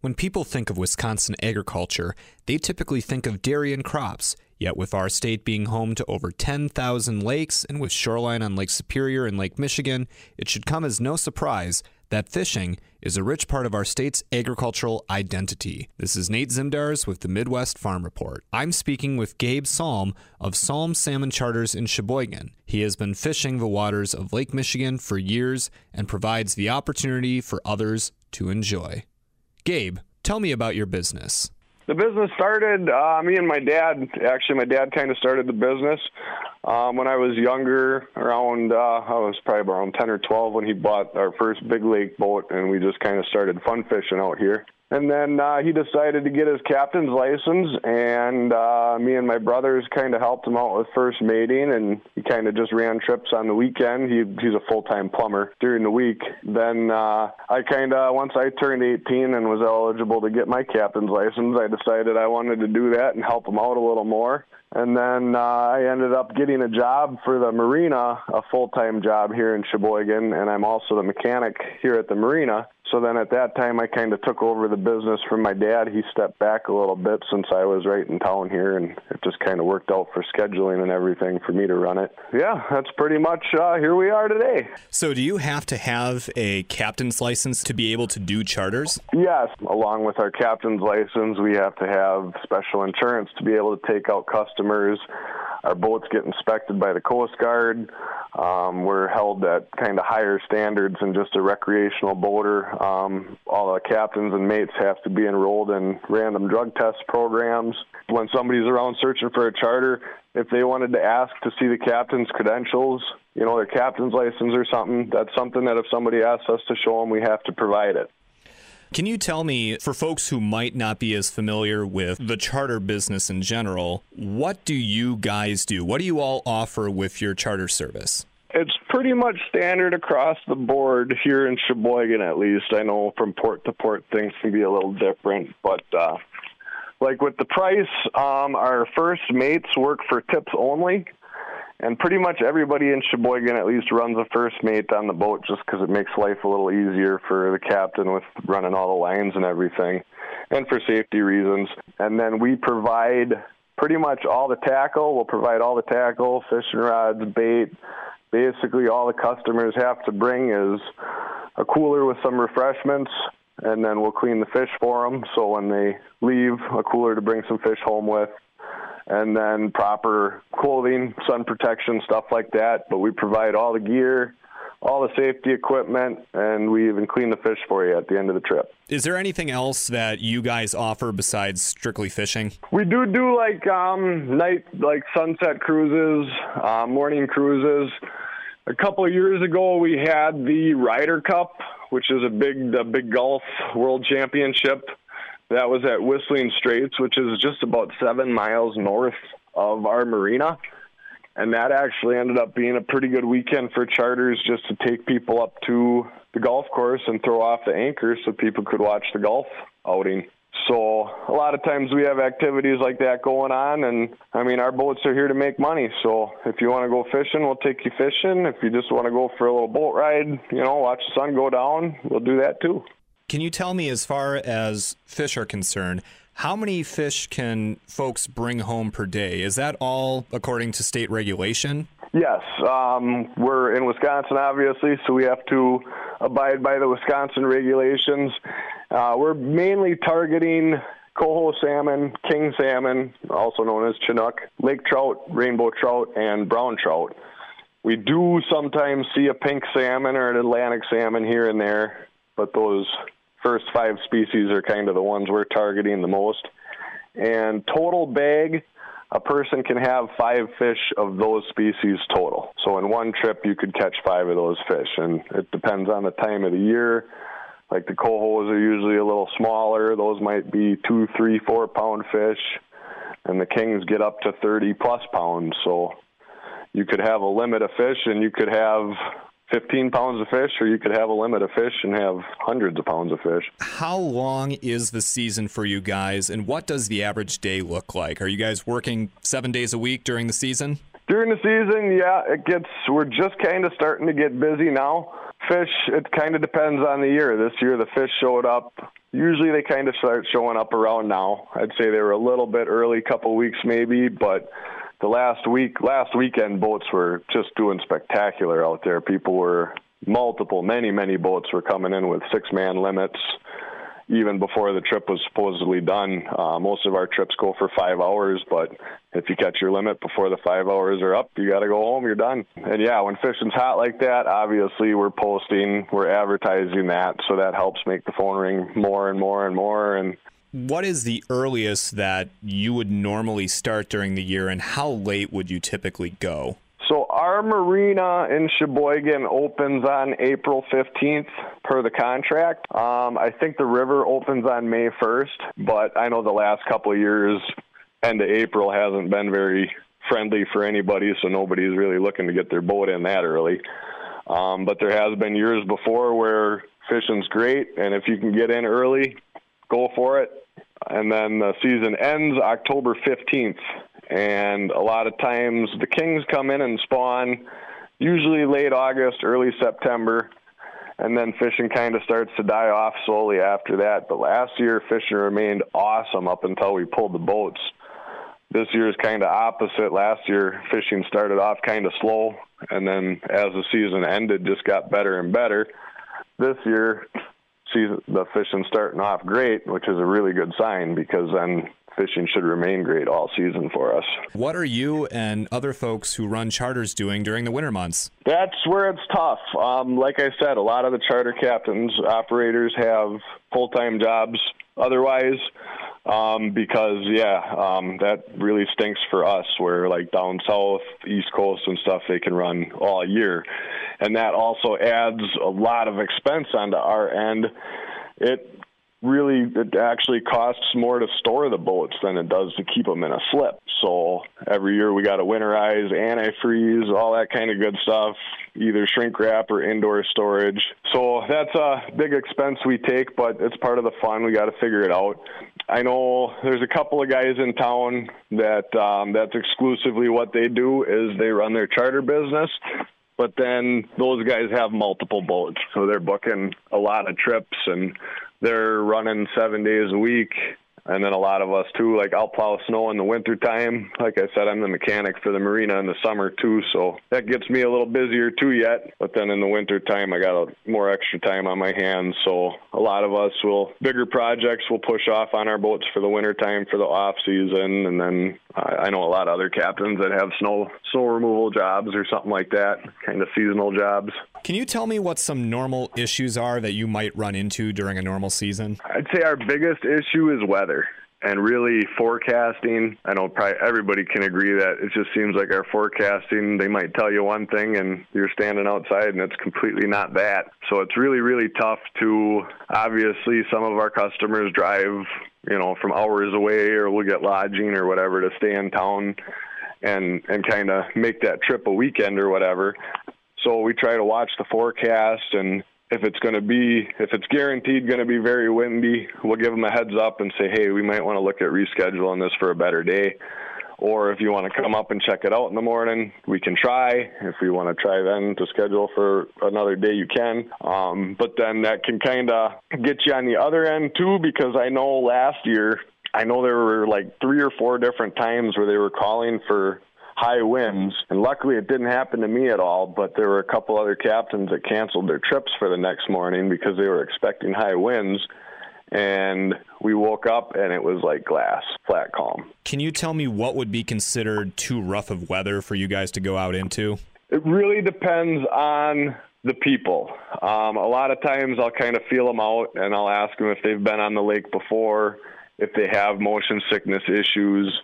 When people think of Wisconsin agriculture, they typically think of dairy and crops. Yet, with our state being home to over 10,000 lakes and with shoreline on Lake Superior and Lake Michigan, it should come as no surprise that fishing is a rich part of our state's agricultural identity. This is Nate Zimdars with the Midwest Farm Report. I'm speaking with Gabe Salm of Salm Salmon Charters in Sheboygan. He has been fishing the waters of Lake Michigan for years and provides the opportunity for others to enjoy. Gabe, tell me about your business. The business started, uh, me and my dad, actually, my dad kind of started the business um, when I was younger, around, uh, I was probably around 10 or 12 when he bought our first big lake boat, and we just kind of started fun fishing out here. And then uh, he decided to get his captain's license, and uh, me and my brothers kind of helped him out with first mating, and he kind of just ran trips on the weekend. He, he's a full time plumber during the week. Then uh, I kind of, once I turned 18 and was eligible to get my captain's license, I decided I wanted to do that and help him out a little more. And then uh, I ended up getting a job for the marina, a full time job here in Sheboygan, and I'm also the mechanic here at the marina. So then at that time, I kind of took over the business from my dad. He stepped back a little bit since I was right in town here, and it just kind of worked out for scheduling and everything for me to run it. Yeah, that's pretty much uh, here we are today. So, do you have to have a captain's license to be able to do charters? Yes. Along with our captain's license, we have to have special insurance to be able to take out customers. Our boats get inspected by the Coast Guard. Um, we're held at kind of higher standards than just a recreational boater. Um, all the captains and mates have to be enrolled in random drug test programs. When somebody's around searching for a charter, if they wanted to ask to see the captain's credentials, you know, their captain's license or something, that's something that if somebody asks us to show them, we have to provide it. Can you tell me, for folks who might not be as familiar with the charter business in general, what do you guys do? What do you all offer with your charter service? It's pretty much standard across the board here in Sheboygan, at least. I know from port to port things can be a little different, but uh, like with the price, um, our first mates work for tips only and pretty much everybody in Sheboygan at least runs a first mate on the boat just because it makes life a little easier for the captain with running all the lines and everything, and for safety reasons. And then we provide pretty much all the tackle. We'll provide all the tackle, fishing rods, bait. Basically, all the customers have to bring is a cooler with some refreshments, and then we'll clean the fish for them. So when they leave, a cooler to bring some fish home with and then proper clothing, sun protection, stuff like that. But we provide all the gear, all the safety equipment, and we even clean the fish for you at the end of the trip. Is there anything else that you guys offer besides strictly fishing? We do do like um, night, like sunset cruises, uh, morning cruises. A couple of years ago, we had the Ryder Cup, which is a big, the big golf world championship that was at Whistling Straits, which is just about seven miles north of our marina. And that actually ended up being a pretty good weekend for charters just to take people up to the golf course and throw off the anchor so people could watch the golf outing. So a lot of times we have activities like that going on, and I mean our boats are here to make money. So if you want to go fishing, we'll take you fishing. If you just want to go for a little boat ride, you know, watch the sun go down, we'll do that too. Can you tell me, as far as fish are concerned, how many fish can folks bring home per day? Is that all according to state regulation? Yes, um, we're in Wisconsin, obviously, so we have to abide by the Wisconsin regulations. Uh, we're mainly targeting coho salmon, king salmon, also known as chinook, lake trout, rainbow trout, and brown trout. We do sometimes see a pink salmon or an Atlantic salmon here and there, but those first five species are kind of the ones we're targeting the most. And total bag, a person can have five fish of those species total. So in one trip, you could catch five of those fish, and it depends on the time of the year. Like the cohos are usually a little smaller; those might be two, three, four pound fish, and the kings get up to thirty plus pounds. So you could have a limit of fish, and you could have 15 pounds of fish, or you could have a limit of fish and have hundreds of pounds of fish. How long is the season for you guys, and what does the average day look like? Are you guys working seven days a week during the season? During the season, yeah, it gets. We're just kind of starting to get busy now. Fish, it kind of depends on the year. This year, the fish showed up. Usually, they kind of start showing up around now. I'd say they were a little bit early, couple weeks maybe, but the last week, last weekend, boats were just doing spectacular out there. People were multiple, many, many boats were coming in with six man limits even before the trip was supposedly done. Uh, most of our trips go for five hours, but if you catch your limit before the five hours are up, you got to go home. You're done. And yeah, when fishing's hot like that, obviously we're posting, we're advertising that, so that helps make the phone ring more and more and more. And what is the earliest that you would normally start during the year, and how late would you typically go? So our marina in Sheboygan opens on April 15th per the contract. Um, I think the river opens on May 1st, but I know the last couple of years, end of April hasn't been very friendly for anybody, so nobody's really looking to get their boat in that early. Um, but there has been years before where fishing's great, and if you can get in early, go for it. And then the season ends October 15th and a lot of times the kings come in and spawn usually late August, early September, and then fishing kind of starts to die off slowly after that. But last year, fishing remained awesome up until we pulled the boats. This year is kind of opposite. Last year, fishing started off kind of slow, and then as the season ended, just got better and better. This year, see the fishing starting off great, which is a really good sign because then fishing should remain great all season for us. What are you and other folks who run charters doing during the winter months? That's where it's tough. Um, like I said, a lot of the charter captains, operators have full time jobs otherwise. Um, because yeah, um, that really stinks for us. Where like down south, East Coast and stuff, they can run all year, and that also adds a lot of expense onto our end. It really it actually costs more to store the boats than it does to keep them in a slip. So every year we got to winterize, antifreeze, all that kind of good stuff, either shrink wrap or indoor storage. So that's a big expense we take, but it's part of the fun. We got to figure it out. I know there's a couple of guys in town that um, that's exclusively what they do is they run their charter business but then those guys have multiple boats so they're booking a lot of trips and they're running seven days a week and then a lot of us too. Like I'll plow snow in the winter time. Like I said, I'm the mechanic for the marina in the summer too, so that gets me a little busier too yet. But then in the winter time, I got a, more extra time on my hands. So a lot of us will bigger projects will push off on our boats for the winter time for the off season, and then I know a lot of other captains that have snow snow removal jobs or something like that, kind of seasonal jobs. Can you tell me what some normal issues are that you might run into during a normal season? I'd say our biggest issue is weather and really forecasting. I know probably everybody can agree that it just seems like our forecasting, they might tell you one thing and you're standing outside and it's completely not that. So it's really, really tough to obviously some of our customers drive, you know, from hours away or we'll get lodging or whatever to stay in town and and kind of make that trip a weekend or whatever. So we try to watch the forecast and if it's going to be if it's guaranteed going to be very windy, we'll give them a heads up and say, hey, we might want to look at rescheduling this for a better day. Or if you want to come up and check it out in the morning, we can try. If we want to try then to schedule for another day, you can. Um, but then that can kind of get you on the other end too, because I know last year, I know there were like three or four different times where they were calling for high winds. And luckily, it didn't happen to me at all. But there were a couple other captains that canceled their trips for the next morning because they were expecting high winds. And we woke up and it was like glass, flat calm. Can you tell me what would be considered too rough of weather for you guys to go out into? It really depends on the people. Um, a lot of times I'll kind of feel them out and I'll ask them if they've been on the lake before, if they have motion sickness issues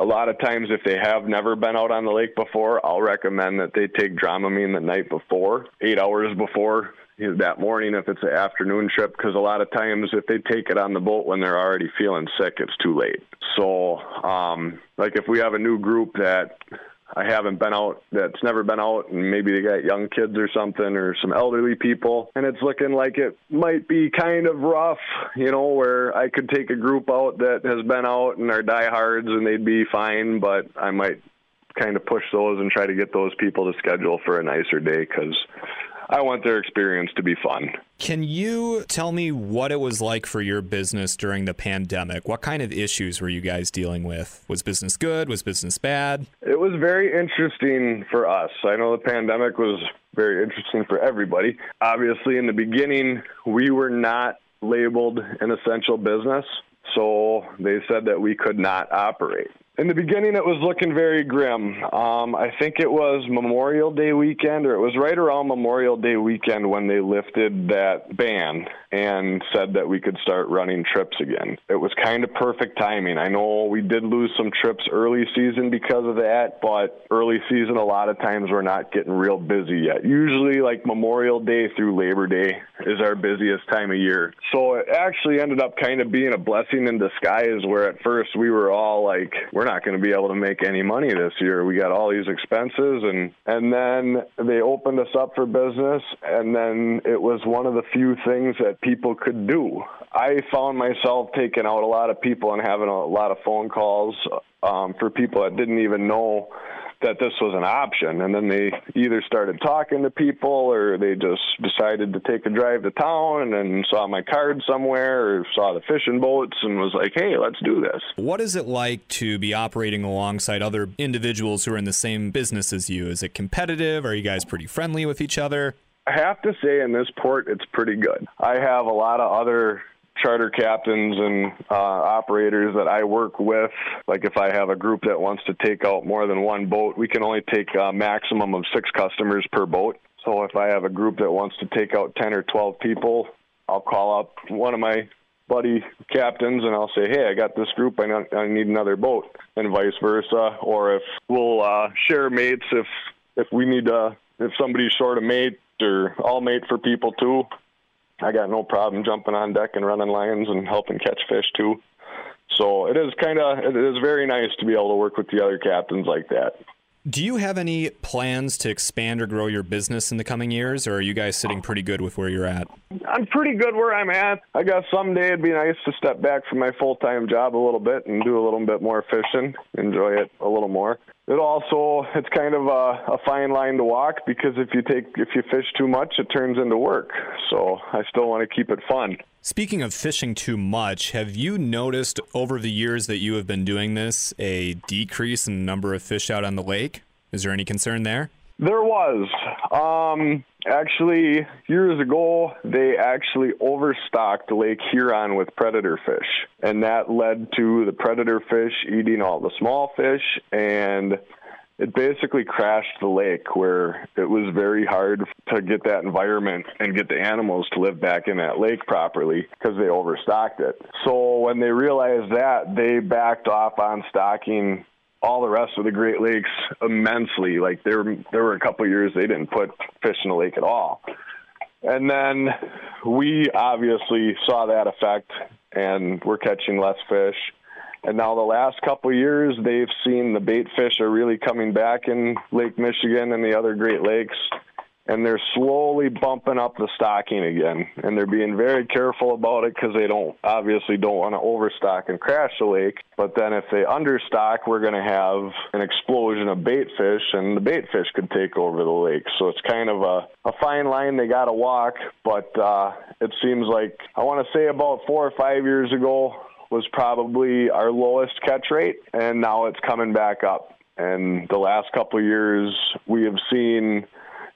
a lot of times if they have never been out on the lake before, I'll recommend that they take Dramamine the night before, eight hours before that morning if it's an afternoon trip because a lot of times if they take it on the boat when they're already feeling sick it's too late. So um like if we have a new group that I haven't been out that's never been out and maybe they got young kids or something or some elderly people and it's looking like it might be kind of rough, you know, where I could take a group out that has been out and are diehards and they'd be fine, but I might kind of push those and try to get those people to schedule for a nicer day because I want their experience to be fun. Can you tell me what it was like for your business during the pandemic? What kind of issues were you guys dealing with? Was business good? Was business bad? It was very interesting for us. I know the pandemic was very interesting for everybody. Obviously, in the beginning, we were not labeled an essential business, so they said that we could not operate. In the beginning, it was looking very grim. Um, I think it was Memorial Day weekend, or it was right around Memorial Day weekend when they lifted that ban and said that we could start running trips again. It was kind of perfect timing. I know we did lose some trips early season because of that, but early season, a lot of times we're not getting real busy yet. Usually, like Memorial Day through Labor Day is our busiest time of year. So it actually ended up kind of being a blessing in disguise where at first we were all like, we're not going to be able to make any money this year. We got all these expenses and and then they opened us up for business and then it was one of the few things that people could do. I found myself taking out a lot of people and having a lot of phone calls um, for people that didn't even know that this was an option. And then they either started talking to people or they just decided to take a drive to town and saw my card somewhere or saw the fishing boats and was like, hey, let's do this. What is it like to be operating alongside other individuals who are in the same business as you? Is it competitive? Are you guys pretty friendly with each other? I have to say, in this port, it's pretty good. I have a lot of other charter captains and uh, operators that I work with. Like if I have a group that wants to take out more than one boat, we can only take a maximum of six customers per boat. So if I have a group that wants to take out 10 or 12 people, I'll call up one of my buddy captains and I'll say, hey, I got this group, I, need another boat, and vice versa. Or if we'll uh, share mates if if we need to, if somebody's short a mate or all mate for people too, I got no problem jumping on deck and running lines and helping catch fish too. So it is kind of it is very nice to be able to work with the other captains like that. Do you have any plans to expand or grow your business in the coming years, or are you guys sitting pretty good with where you're at? I'm pretty good where I'm at. I guess someday it'd be nice to step back from my full time job a little bit and do a little bit more fishing, enjoy it a little more it also it's kind of a, a fine line to walk because if you take if you fish too much it turns into work. So i still want to keep it fun. Speaking of fishing too much have you noticed over the years that you have been doing this a decrease in number of fish out on the lake? Is there any concern there there was. Um, actually, years ago, they actually overstocked Lake Huron with predator fish. And that led to the predator fish eating all the small fish. And it basically crashed the lake where it was very hard to get that environment and get the animals to live back in that lake properly because they overstocked it. So when they realized that, they backed off on stocking all the rest of the Great Lakes immensely. Like there, there were a couple years they didn't put fish in the lake at all. And then we obviously saw that effect, and we're catching less fish. And now the last couple years, they've seen the bait fish are really coming back in Lake Michigan and the other Great Lakes and they're slowly bumping up the stocking again and they're being very careful about it because they don't obviously don't want to overstock and crash the lake. But then if they understock we're going to have an explosion of bait fish and the bait fish could take over the lake. So it's kind of a, a fine line they got to walk but uh, it seems like i want to say about four or five years ago was probably our lowest catch rate and now it's coming back up. And the last couple years we have seen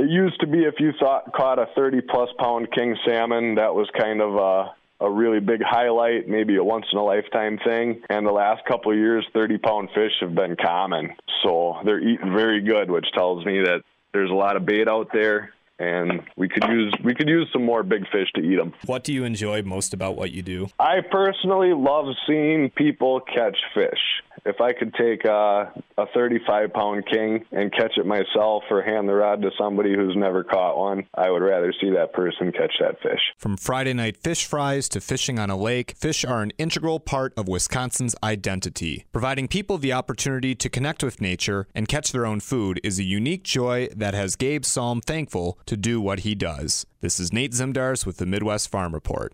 it used to be if you thought caught a 30 plus pound king salmon, that was kind of a a really big highlight, maybe a once in a lifetime thing. And the last couple of years, 30 pound fish have been common. So they're eating very good, which tells me that there's a lot of bait out there and we could use we could use some more big fish to eat them. What do you enjoy most about what you do? I personally love seeing people catch fish. If I could take a, a 35 pound king and catch it myself or hand the rod to somebody who's never caught one, I would rather see that person catch that fish. From Friday night fish fries to fishing on a lake, fish are an integral part of Wisconsin's identity. Providing people the opportunity to connect with nature and catch their own food is a unique joy that has Gabe Salm thankful to do what he does. This is Nate Zimdars with the Midwest Farm Report.